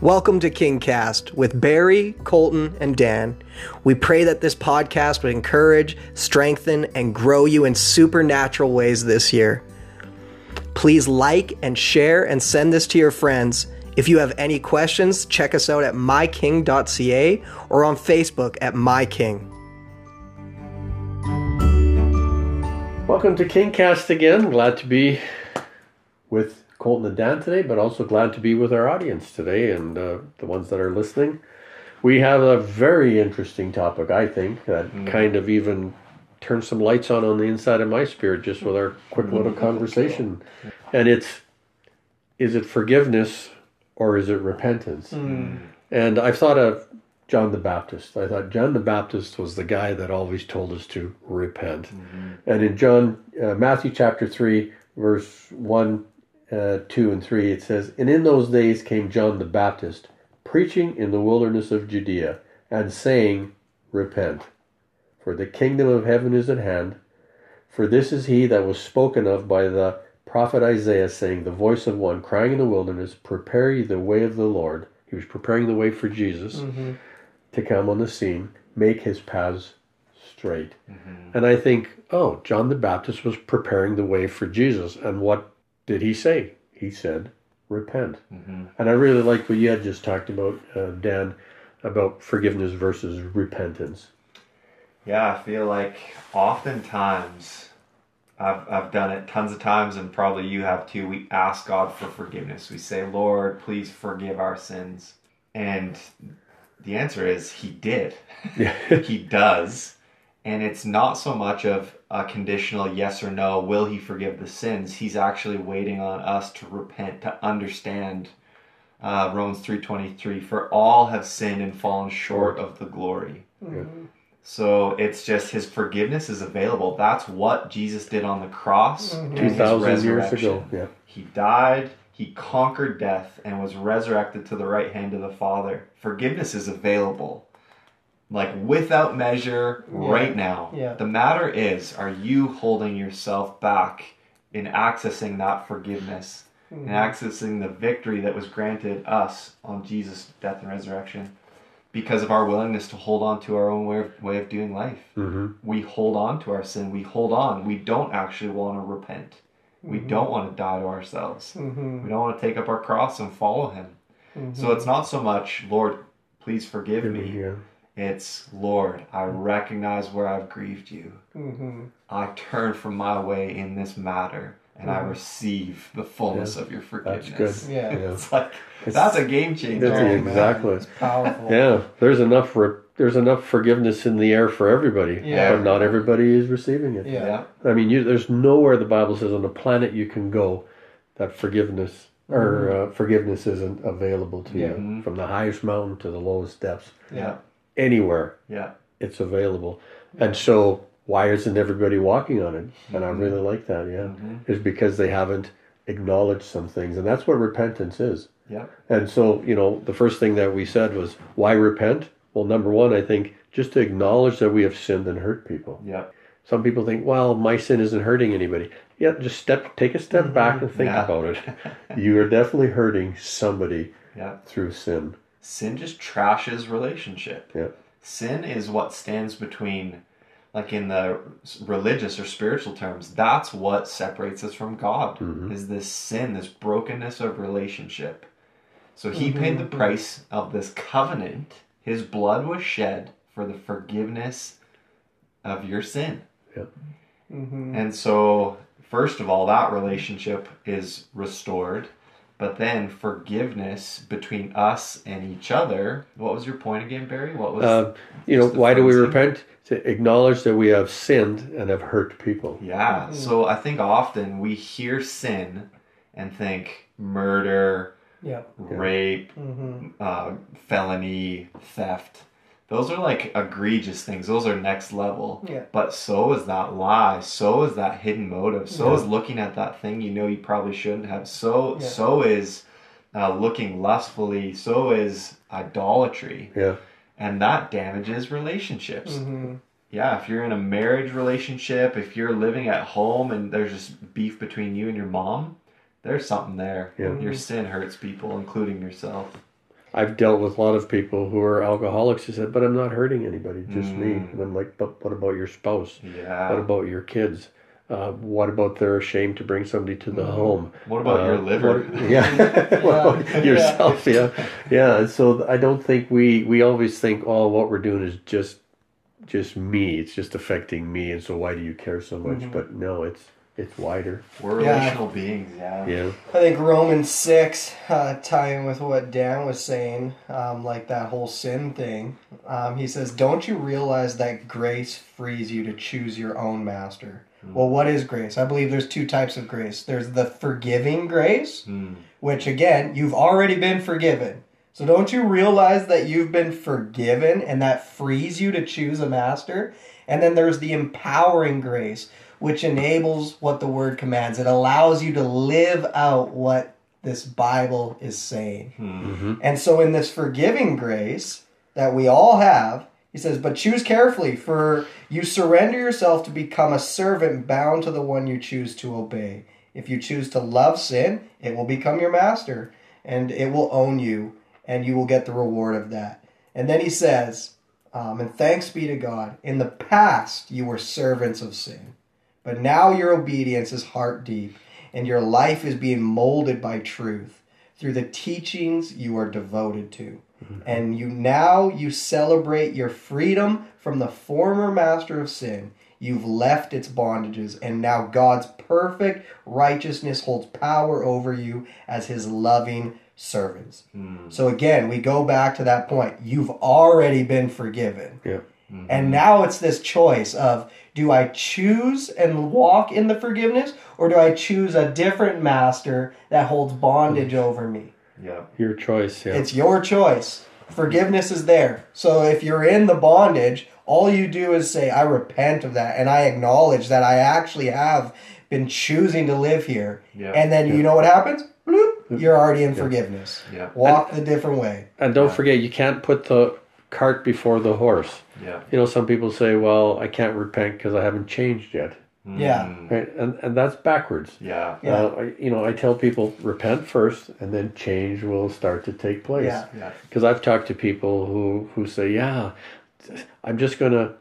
Welcome to KingCast with Barry, Colton, and Dan. We pray that this podcast would encourage, strengthen, and grow you in supernatural ways this year. Please like and share and send this to your friends. If you have any questions, check us out at myking.ca or on Facebook at myking. Welcome to KingCast again. Glad to be with Colton and Dan today, but also glad to be with our audience today and uh, the ones that are listening. We have a very interesting topic, I think, that mm. kind of even turns some lights on on the inside of my spirit just with our quick little conversation. And it's is it forgiveness or is it repentance? Mm. And I've thought of John the Baptist. I thought John the Baptist was the guy that always told us to repent. Mm-hmm. And in John, uh, Matthew chapter 3, verse 1 uh, 2 and 3, it says, And in those days came John the Baptist, preaching in the wilderness of Judea, and saying, Repent, for the kingdom of heaven is at hand. For this is he that was spoken of by the prophet Isaiah, saying, The voice of one crying in the wilderness, Prepare ye the way of the Lord. He was preparing the way for Jesus mm-hmm. to come on the scene, make his paths straight. Mm-hmm. And I think, oh, John the Baptist was preparing the way for Jesus. And what did he say? He said, repent. Mm-hmm. And I really like what you had just talked about, uh, Dan, about forgiveness versus repentance. Yeah, I feel like oftentimes I've, I've done it tons of times, and probably you have too. We ask God for forgiveness. We say, Lord, please forgive our sins. And the answer is, He did. he does. And it's not so much of a conditional yes or no, will he forgive the sins? He's actually waiting on us to repent, to understand uh, Romans 3.23, for all have sinned and fallen short of the glory. Mm-hmm. So it's just his forgiveness is available. That's what Jesus did on the cross mm-hmm. 2,000 years ago. Yeah. He died, he conquered death, and was resurrected to the right hand of the Father. Forgiveness is available like without measure yeah. right now. Yeah. The matter is, are you holding yourself back in accessing that forgiveness mm-hmm. and accessing the victory that was granted us on Jesus' death and resurrection? Because of our willingness to hold on to our own way of, way of doing life. Mm-hmm. We hold on to our sin. We hold on. We don't actually want to repent. Mm-hmm. We don't want to die to ourselves. Mm-hmm. We don't want to take up our cross and follow Him. So mm-hmm. it's not so much, Lord, please forgive me. Yeah it's, Lord, I recognize where I've grieved you. Mm-hmm. I turn from my way in this matter and mm-hmm. I receive the fullness yeah. of your forgiveness. That's good. Yeah. it's like, it's, that's a game changer. That's oh, exactly. It's powerful. Yeah. There's enough, re- there's enough forgiveness in the air for everybody. Yeah. But not everybody is receiving it. Yeah. I mean, you, there's nowhere the Bible says on the planet you can go that forgiveness or mm-hmm. uh, forgiveness isn't available to yeah. you mm-hmm. from the highest mountain to the lowest depths. Yeah anywhere. Yeah. It's available. And so why isn't everybody walking on it? And I really like that, yeah. Mm-hmm. Is because they haven't acknowledged some things. And that's what repentance is. Yeah. And so, you know, the first thing that we said was why repent? Well, number one, I think just to acknowledge that we have sinned and hurt people. Yeah. Some people think, well, my sin isn't hurting anybody. Yeah, just step take a step mm-hmm. back and think yeah. about it. you are definitely hurting somebody yeah. through sin sin just trashes relationship. Yeah. Sin is what stands between, like in the religious or spiritual terms, that's what separates us from God. Mm-hmm. Is this sin, this brokenness of relationship. So he mm-hmm. paid the price of this covenant. His blood was shed for the forgiveness of your sin. Yeah. Mm-hmm. And so, first of all, that relationship is restored. But then forgiveness between us and each other. What was your point again, Barry? What was uh, you know why do we repent? To acknowledge that we have sinned and have hurt people. Yeah. So I think often we hear sin and think murder, yep. rape, mm-hmm. uh, felony, theft those are like egregious things. Those are next level. Yeah. But so is that lie. So is that hidden motive. So yeah. is looking at that thing you know you probably shouldn't have. So yeah. so is uh, looking lustfully. So is idolatry. Yeah. And that damages relationships. Mm-hmm. Yeah, if you're in a marriage relationship, if you're living at home and there's just beef between you and your mom, there's something there. Yeah. Your sin hurts people, including yourself. I've dealt with a lot of people who are alcoholics who said, "But I'm not hurting anybody, just me." Mm. And I'm like, "But what about your spouse? Yeah. What about your kids? Uh, what about they're ashamed to bring somebody to the home? What about your Uh, liver? what- yeah. what about yourself? Yeah. Yeah. So I don't think we we always think, oh, what we're doing is just just me. It's just affecting me, and so why do you care so much? Mm-hmm. But no, it's it's wider. We're Yeah. relational beings, yeah. Yeah. I think Romans 6, uh, tying with what Dan was saying, um, like that whole sin thing, um, he says, Don't you realize that grace frees you to choose your own master? Well, what is grace? I believe there's two types of grace there's the forgiving grace, Mm. which again, you've already been forgiven. So don't you realize that you've been forgiven and that frees you to choose a master? And then there's the empowering grace, which enables what the word commands. It allows you to live out what this Bible is saying. Mm-hmm. And so in this forgiving grace that we all have, he says, but choose carefully, for you surrender yourself to become a servant bound to the one you choose to obey. If you choose to love sin, it will become your master, and it will own you, and you will get the reward of that. And then he says, um, and thanks be to God, in the past you were servants of sin, but now your obedience is heart deep, and your life is being molded by truth through the teachings you are devoted to. And you now you celebrate your freedom from the former master of sin. You've left its bondages, and now God's perfect righteousness holds power over you as his loving servants. Mm. So again, we go back to that point. You've already been forgiven. Yeah. And now it's this choice of do I choose and walk in the forgiveness or do I choose a different master that holds bondage over me? Yeah. Your choice. Yeah. It's your choice. Forgiveness is there. So if you're in the bondage, all you do is say, I repent of that and I acknowledge that I actually have been choosing to live here. Yeah. And then you know what happens? Bloop, you're already in forgiveness. Yeah. Walk the different way. and don't forget, you can't put the cart before the horse. Yeah. You know, some people say, "Well, I can't repent because I haven't changed yet." Yeah. Mm. Right? And and that's backwards. Yeah. Yeah. Uh, I, you know, I tell people repent first, and then change will start to take place. Yeah. Yeah. Because I've talked to people who who say, "Yeah, I'm just gonna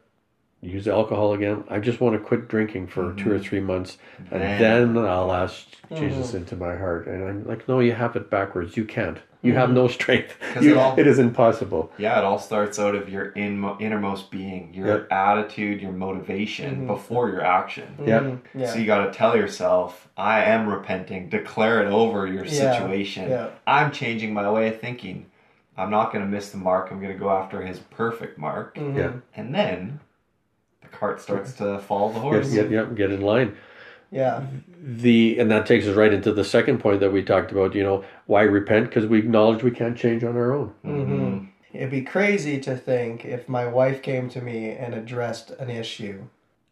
use alcohol again. I just want to quit drinking for two or three months, and Then- then I'll ask Jesus into my heart." And I'm like, "No, you have it backwards. You can't. You have no strength. You- it all- it is impossible." Yeah, it all starts out of your in, innermost being, your attitude, your motivation before your action. Yeah. Mhm. Yeah. So you got to tell yourself, I am repenting. Declare it over your Yeah, situation. yeah. I'm changing my way of thinking. I'm not going to miss the mark. I'm going to go after his perfect mark. Mhm. Yeah. And then the cart starts to follow the Get, horse. get, yeah, get in line. Yeah. The and that takes us right into the second point that we talked about. You know, why repent? Because we acknowledge we can't change on our own. hmm It'd be crazy to think if my wife came to me and addressed an issue.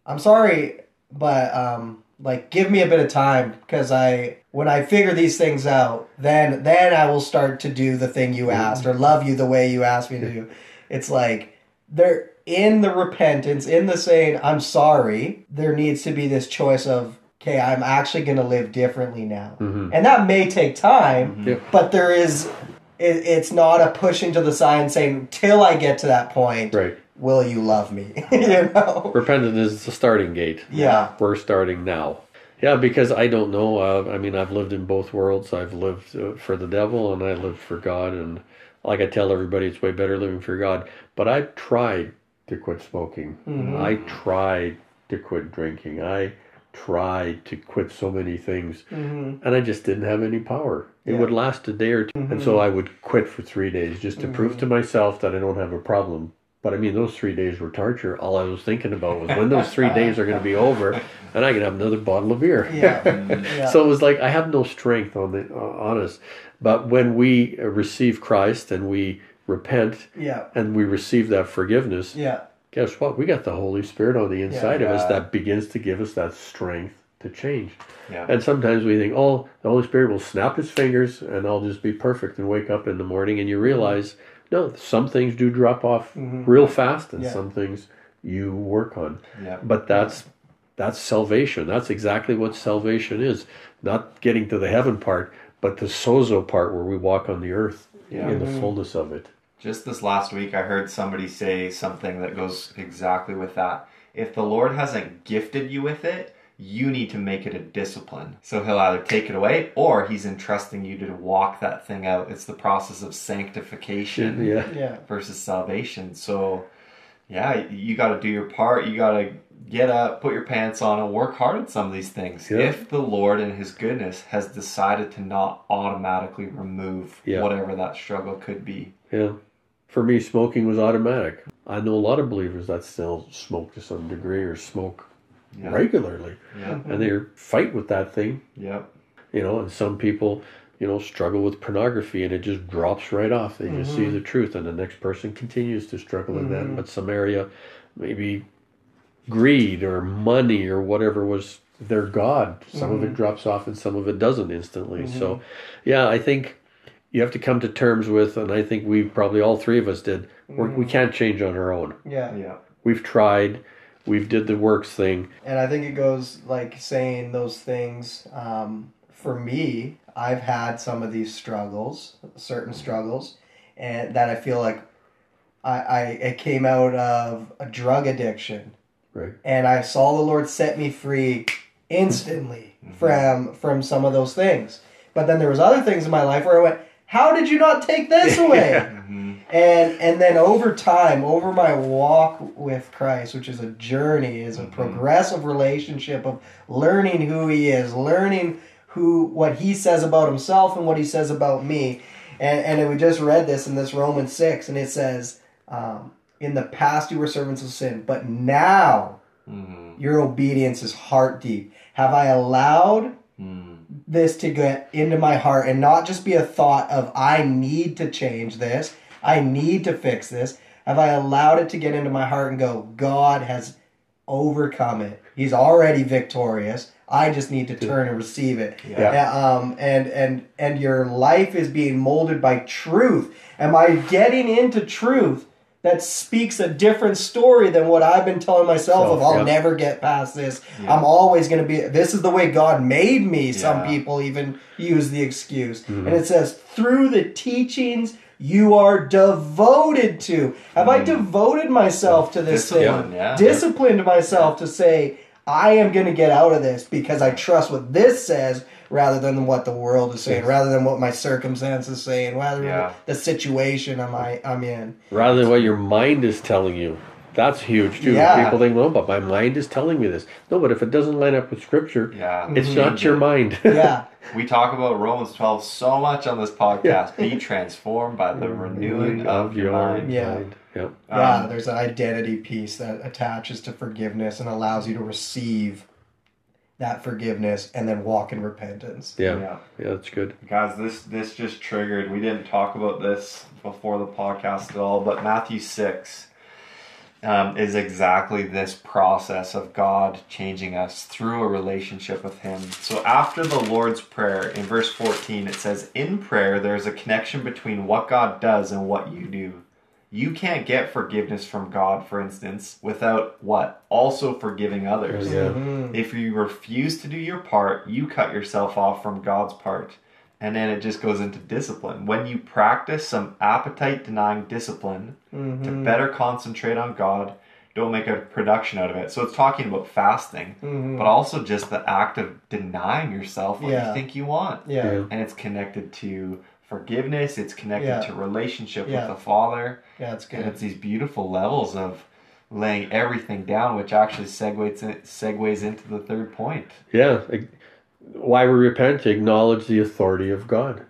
I'm sorry, but um, like give me a bit of time because I when I figure these things out, then then I will start to do the thing you asked or love you the way you asked me to do. It's like they're in the repentance, in the saying I'm sorry. There needs to be this choice of okay, I'm actually going to live differently now, and that may take time, Yeah. but there is it, it's not a pushing to the side and saying till i get to that point Right. will you love me you know Repentance is the starting gate. yeah We're starting now. Yeah, because I don't know. Uh, I mean, I've lived in both worlds. I've lived uh, for the devil and I lived for God. And like I tell everybody, it's way better living for God. But I tried to quit smoking. I tried to quit drinking. I tried to quit so many things. And I just didn't have any power. It Yeah. would last a day or 2 And so I would quit for three days just to prove to myself that I don't have a problem. But I mean, those three days were torture. All I was thinking about was when those three days are going to be over, and I can have another bottle of beer. yeah yeah So it was like I have no strength on the uh, on us. But when we uh, receive Christ and we repent yeah and we receive that forgiveness, yeah guess what? We got the Holy Spirit on the inside of us that begins to give us that strength to change. Yeah. And sometimes we think, oh, the Holy Spirit will snap his fingers and I'll just be perfect and wake up in the morning. And you mm-hmm. realize, no, some things do drop off mm-hmm. real fast and Yeah. some things you work on. Yeah. But that's that's salvation. That's exactly what salvation is. Not getting to the heaven part, but the sozo part where we walk on the earth Yeah. in the mm-hmm. fullness of it. Just this last week, I heard somebody say something that goes exactly with that. If the Lord hasn't gifted you with it, you need to make it a discipline. So he'll either take it away or he's entrusting you to walk that thing out. It's the process of sanctification Yeah. Yeah. versus salvation. So, yeah, you got to do your part. You got to get up, put your pants on, and work hard at some of these things. Yeah. If the Lord, in His goodness, has decided to not automatically remove Yeah. whatever that struggle could be. Yeah. For me, smoking was automatic. I know a lot of believers that still smoke to some degree or smoke Yeah. regularly, Yeah. and they fight with that thing. Yep. You know, and some people, you know, struggle with pornography, and it just drops right off. They just see mm-hmm. the truth, and the next person continues to struggle in that. Mm-hmm. But some area, maybe greed or money or whatever was their god. Some of it mm-hmm. drops off, and some of it doesn't instantly. So, yeah, I think you have to come to terms with, and I think we probably all three of us did. We're, we can't change on our own. Yeah. Yeah. We've tried. We've did the works thing. And I think it goes like saying those things. Um, for me, I've had some of these struggles, certain struggles, and that I feel like I, I it came out of a drug addiction, Right. and I saw the Lord set me free instantly from from some of those things. But then there was other things in my life where I went, "How did you not take this away?" and and then over time over my walk with christ which is a journey is a progressive relationship of learning who he is learning who what he says about himself and what he says about me and and we just read this in this romans 6 and it says um, in the past you were servants of sin but now Mm-hmm. your obedience is heart deep have i allowed Mm. This to get into my heart and not just be a thought of I need to change this, I need to fix this. Have I allowed it to get into my heart and go, God has overcome it. He's already victorious. I just need to turn and receive it. Yeah. Um, and and and your life is being molded by truth. Am I getting into truth that speaks a different story than what I've been telling myself of I'll yeah. never get past this. Yeah. I'm always going to be this is the way God made me. Some people even use the excuse. Mm-hmm. And it says through the teachings you are devoted to. Have I devoted myself to this Mm-hmm. Discipline, thing? yeah. Disciplined myself to say I am going to get out of this because I trust what this says rather than what the world is saying, rather than what my circumstances saying, rather Yeah. than the situation I'm I, I'm in. rather than what your mind is telling you. That's huge too. Yeah. People think, well, but my mind is telling me this. No, but if it doesn't line up with scripture, Yeah. it's not your mind. Yeah. We talk about Romans 12 so much on this podcast. Be transformed by the renewing of your mind. Yeah. mind. Yep. Yeah, Um, there's an identity piece that attaches to forgiveness and allows you to receive that forgiveness and then walk in repentance. Yeah. Yeah. yeah. that's good. Guys, this this just triggered. We didn't talk about this before the podcast at all, but Matthew six um, is exactly this process of God changing us through a relationship with Him. So after the Lord's prayer in verse fourteen, it says, "In prayer, there is a connection between what God does and what you do." You can't get forgiveness from God, for instance, without what? Also forgiving others. Yeah. Mm-hmm. If you refuse to do your part, you cut yourself off from God's part. And then it just goes into discipline. When you practice some appetite denying discipline to mm-hmm. better concentrate on God, don't make a production out of it. So it's talking about fasting, mm-hmm. but also just the act of denying yourself what Yeah. you think you want. Yeah. Yeah. And it's connected to forgiveness, it's connected Yeah. to relationship Yeah. with the Father. Yeah, that's And good. it's these beautiful levels of laying everything down, which actually segues segues into the third point. Yeah. Why we repent to acknowledge the authority of God.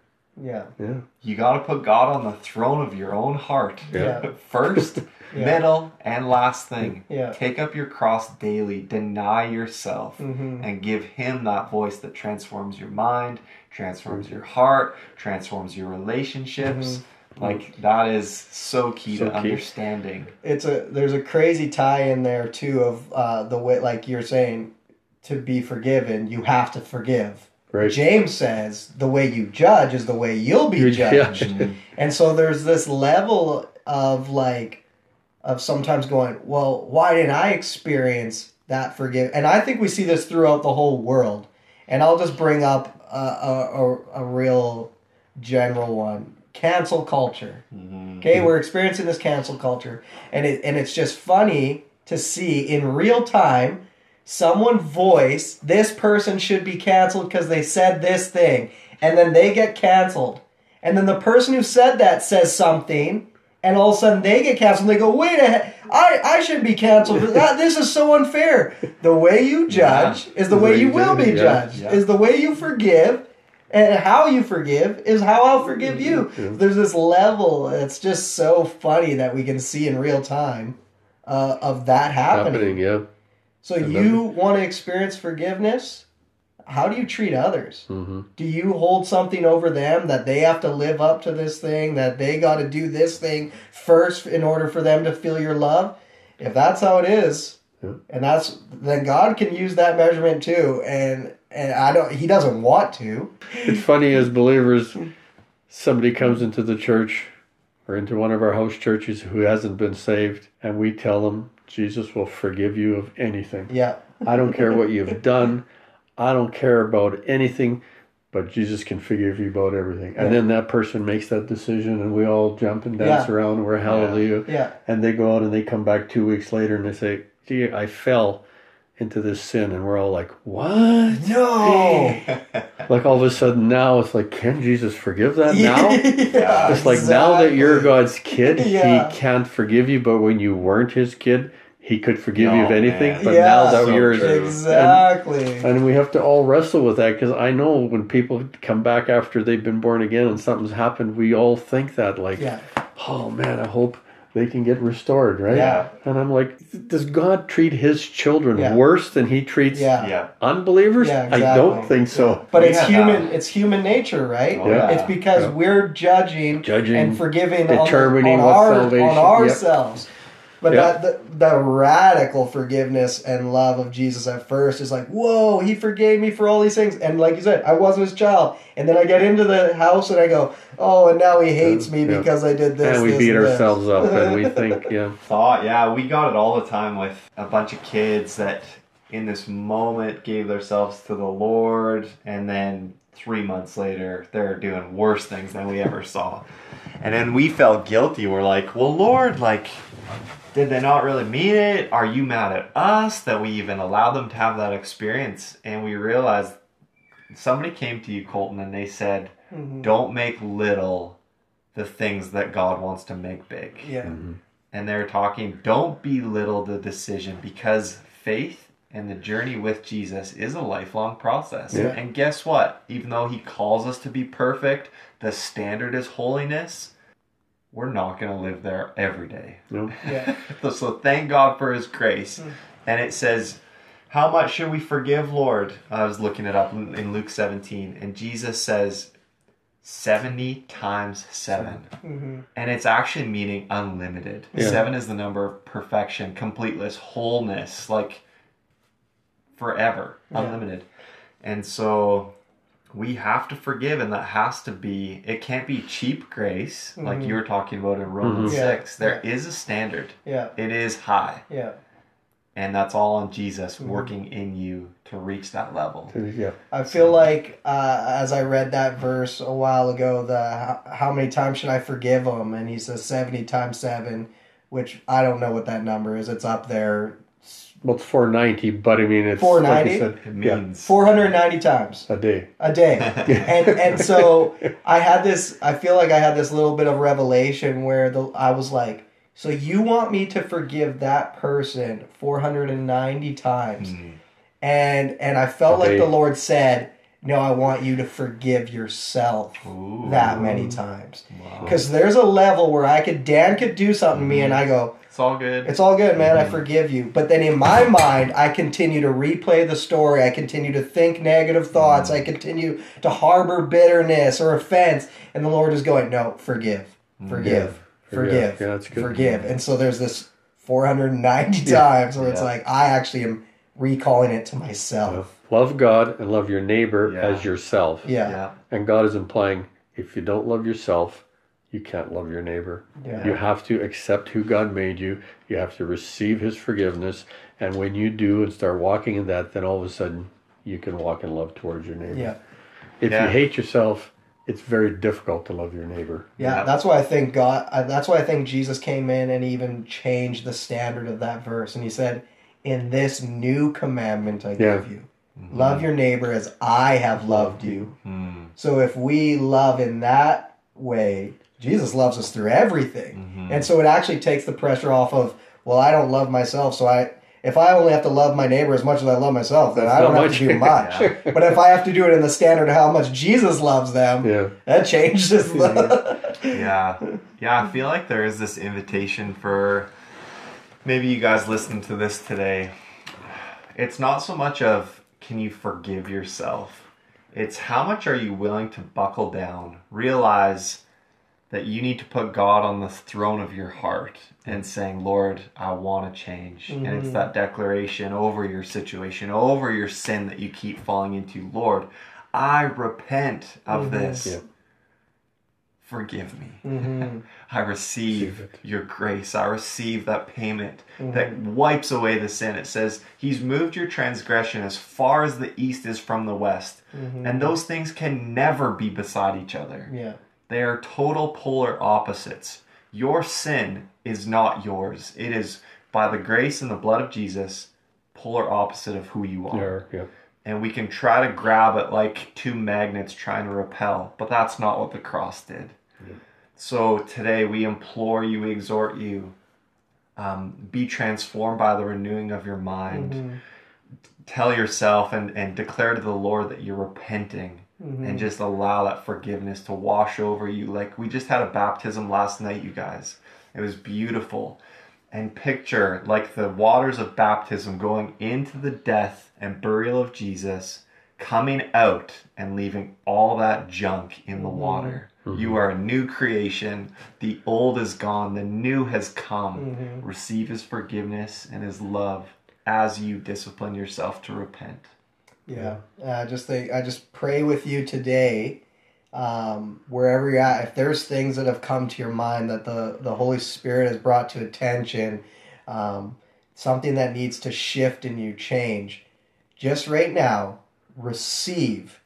Yeah. Yeah. You got to put God on the throne of your own heart. Yeah. First, Yeah. middle, and last thing. Yeah. Take up your cross daily, deny yourself, Mhm. and give Him that voice that transforms your mind, transforms your heart, transforms your relationships. Like, that is so key So to key. understanding. It's a there's a crazy tie in there too of uh, the way like you're saying to be forgiven, you have to forgive. Right. James says the way you judge is the way you'll be You- yeah. judged. And so there's this level of like of sometimes going, well, why didn't I experience that forgive? And I think we see this throughout the whole world. And I'll just bring up a, a, a, a real general one. cancel culture. Mm-hmm. Okay, we're experiencing this cancel culture, and it and it's just funny to see in real time someone voice this person should be canceled because they said this thing, and then they get canceled, and then the person who said that says something. And all of a sudden they get canceled. And They go, wait a I, I should be canceled. That, this is so unfair. The way you judge is the The way way you you will do be yeah. judged. Yeah. Is the way you forgive and how you forgive is how I'll forgive you. There's this level. It's just so funny that we can see in real time uh, of that happening. happening. Yeah. So you want to experience forgiveness? How do you treat others? hmm Do you hold something over them that they have to live up to this thing, that they got to do this thing first in order for them to feel your love? If that's how it is, Yeah. and that's then God can use that measurement too. And and I don't. He doesn't want to. It's funny as believers, somebody comes into the church or into one of our house churches who hasn't been saved, and we tell them Jesus will forgive you of anything. Yeah. I don't care what you've done. I don't care about anything, but Jesus can forgive you about everything. And then that person makes that decision, and we all jump and dance Yeah. around. And we're hallelujah. Yeah. And they go out and they come back two weeks later and they say, "Gee, I fell into this sin," and we're all like, "What?" No. Like all of a sudden now it's like, can Jesus forgive that now? yeah, It's like now that you're. God's kid, Yeah. He can't forgive you, but when you weren't His kid, He could forgive you No, of oh, anything. man. But Yeah. now that So you're true. Exactly. and we have to all wrestle with that because I know when people come back after they've been born again and something's happened, we all think that like, Yeah. oh man, I hope they can get restored, right? Yeah. And I'm like, does God treat His children Yeah. worse than He treats Yeah. Yeah. unbelievers? Yeah, I don't think so. But We it's human. that. It's human nature, right? Oh, yeah. It's because Yeah. we're judging, Judging, and forgiving, on the- determining on, what our, salvation- on yep. Ourselves. But Yep. that the, the radical forgiveness and love of Jesus at first is like, whoa, he forgave me for all these things. And like you said, I wasn't his child. And then I get into the house and I go, oh, and now he hates me Yeah. because I did this. and we this, beat and this. ourselves up and we think, yeah. thought. Yeah, we got it all the time with a bunch of kids that in this moment gave themselves to the Lord, and then three months later they're doing worse things than we ever saw. And then we felt guilty. We're like, well, Lord, like, did they not really mean it? Are you mad at us that we even allowed them to have that experience? And we realized somebody came to you, Colton, and they said, Mhm. don't make little the things that God wants to make big Yeah. and they're talking don't belittle the decision because faith and the journey with Jesus is a lifelong process. Yeah. And guess what? Even though he calls us to be perfect, the standard is holiness. We're not going to live there every day. No. Yeah. so thank God for his grace. And it says, How much should we forgive, Lord? I was looking it up in in Luke 17, and Jesus says 70 times 7 hmm and it's actually meaning unlimited. Yeah. Seven is the number of perfection, completeness, wholeness, like forever, Yeah. unlimited. And so we have to forgive, and that has to be, it can't be cheap grace, like Mhm. you were talking about in Romans Mhm. Yeah. 6. There is a standard, Yeah. it is high, Yeah. and that's all on Jesus Mhm. working in you to reach that level. Yeah. I feel like uh, as I read that verse a while ago, the how, how many times should I forgive him? And he says seventy times seven, which I don't know what that number is. It's up there, Well, it's 490, but I mean, it's 490? like you said, It yeah, four hundred ninety times a day. a day. and and so I had this. I feel like I had this little bit of revelation where the I was like, so you want me to forgive that person four hundred and ninety times? Mm. And and I felt like Okay. the Lord said, no, I want you to forgive yourself Ooh. that many times. Wow. Because there's a level where I could Dan could do something to me and mm-hmm. I go, It's all good. it's all good, man. I mm-hmm. forgive you. But then in my mind, I continue to replay the story. I continue to think negative thoughts. I mm-hmm. continue to harbor bitterness or offense. And the Lord is going, no, forgive, forgive, forgive, Yeah, that's good. forgive. And so there's this 490 times where it's like, I actually am recalling it to myself. Love God and love your neighbor Yeah. as yourself. Yeah. yeah. And God is implying if you don't love yourself, you can't love your neighbor. Yeah. You have to accept who God made you. You have to receive his forgiveness. And when you do and start walking in that, then all of a sudden you can walk in love towards your neighbor. Yeah. If Yeah. you hate yourself, it's very difficult to love your neighbor. Yeah, Yeah. that's why I think God. That's why I think Jesus came in and even changed the standard of that verse, and he said, "In this new commandment I Yeah. give you, love your neighbor as I have loved you." Mm. So if we love in that way, Jesus loves us through everything, and so it actually takes the pressure off of, well, I don't love myself, so I. If I only have to love my neighbor as much as I love myself, then That's I don't have much. to do much. Yeah. But if I have to do it in the standard of how much Jesus loves them, Yeah. that changes the. yeah yeah i feel like there is this invitation for maybe you guys listen to this today it's not so much of can you forgive yourself? It's how much are you willing to buckle down? Realize that you need to put god on the throne of your heart and saying lord i want to change. And it's mm-hmm. that declaration over your situation over your sin that you keep falling into. Lord i repent of mm-hmm. this. Yeah. Forgive me Mhm. I receive Receive your grace. I receive that payment that wipes away the sin. It says, He's moved your transgression as far as the east is from the west. And those things can never be beside each other. Yeah. They are total polar opposites. Your sin is not yours, it is by the grace and the blood of Jesus, polar opposite of who you are Yeah. Yeah. And we can try to grab it like two magnets trying to repel, but that's not what the cross did. So today we implore you, we exhort you, um, be transformed by the renewing of your mind. Tell yourself and, and declare to the Lord that you're repenting and just allow that forgiveness to wash over you. Like we just had a baptism last night, you guys. It was beautiful. And picture like the waters of baptism going into the death and burial of Jesus, coming out and leaving all that junk in the water. Mm-hmm. You are a new creation. The old is gone, the new has come. Mm-hmm. Receive his forgiveness and his love as you discipline yourself to repent. Yeah. I just think I just pray with you today, um, wherever you're at. If there's things that have come to your mind that the the Holy Spirit has brought to attention, um, something that needs to shift in you, change, just right now, receive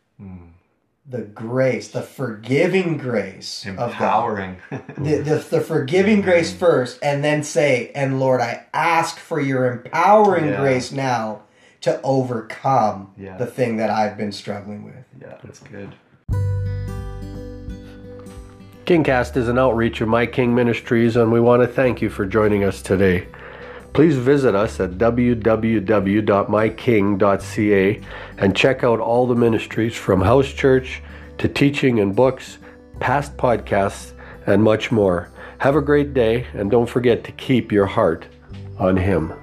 the grace, the forgiving grace of God. Empowering. the, the, the forgiving grace first and then say and lord i ask for your empowering Yeah. grace now to overcome Yeah. the thing that i've been struggling with yeah, that's good. Kingcast is an outreach of My King Ministries, and we want to thank you for joining us today. Please visit us at www.myking.ca and check out all the ministries from house church to teaching and books, past podcasts, and much more. Have a great day, and don't forget to keep your heart on Him.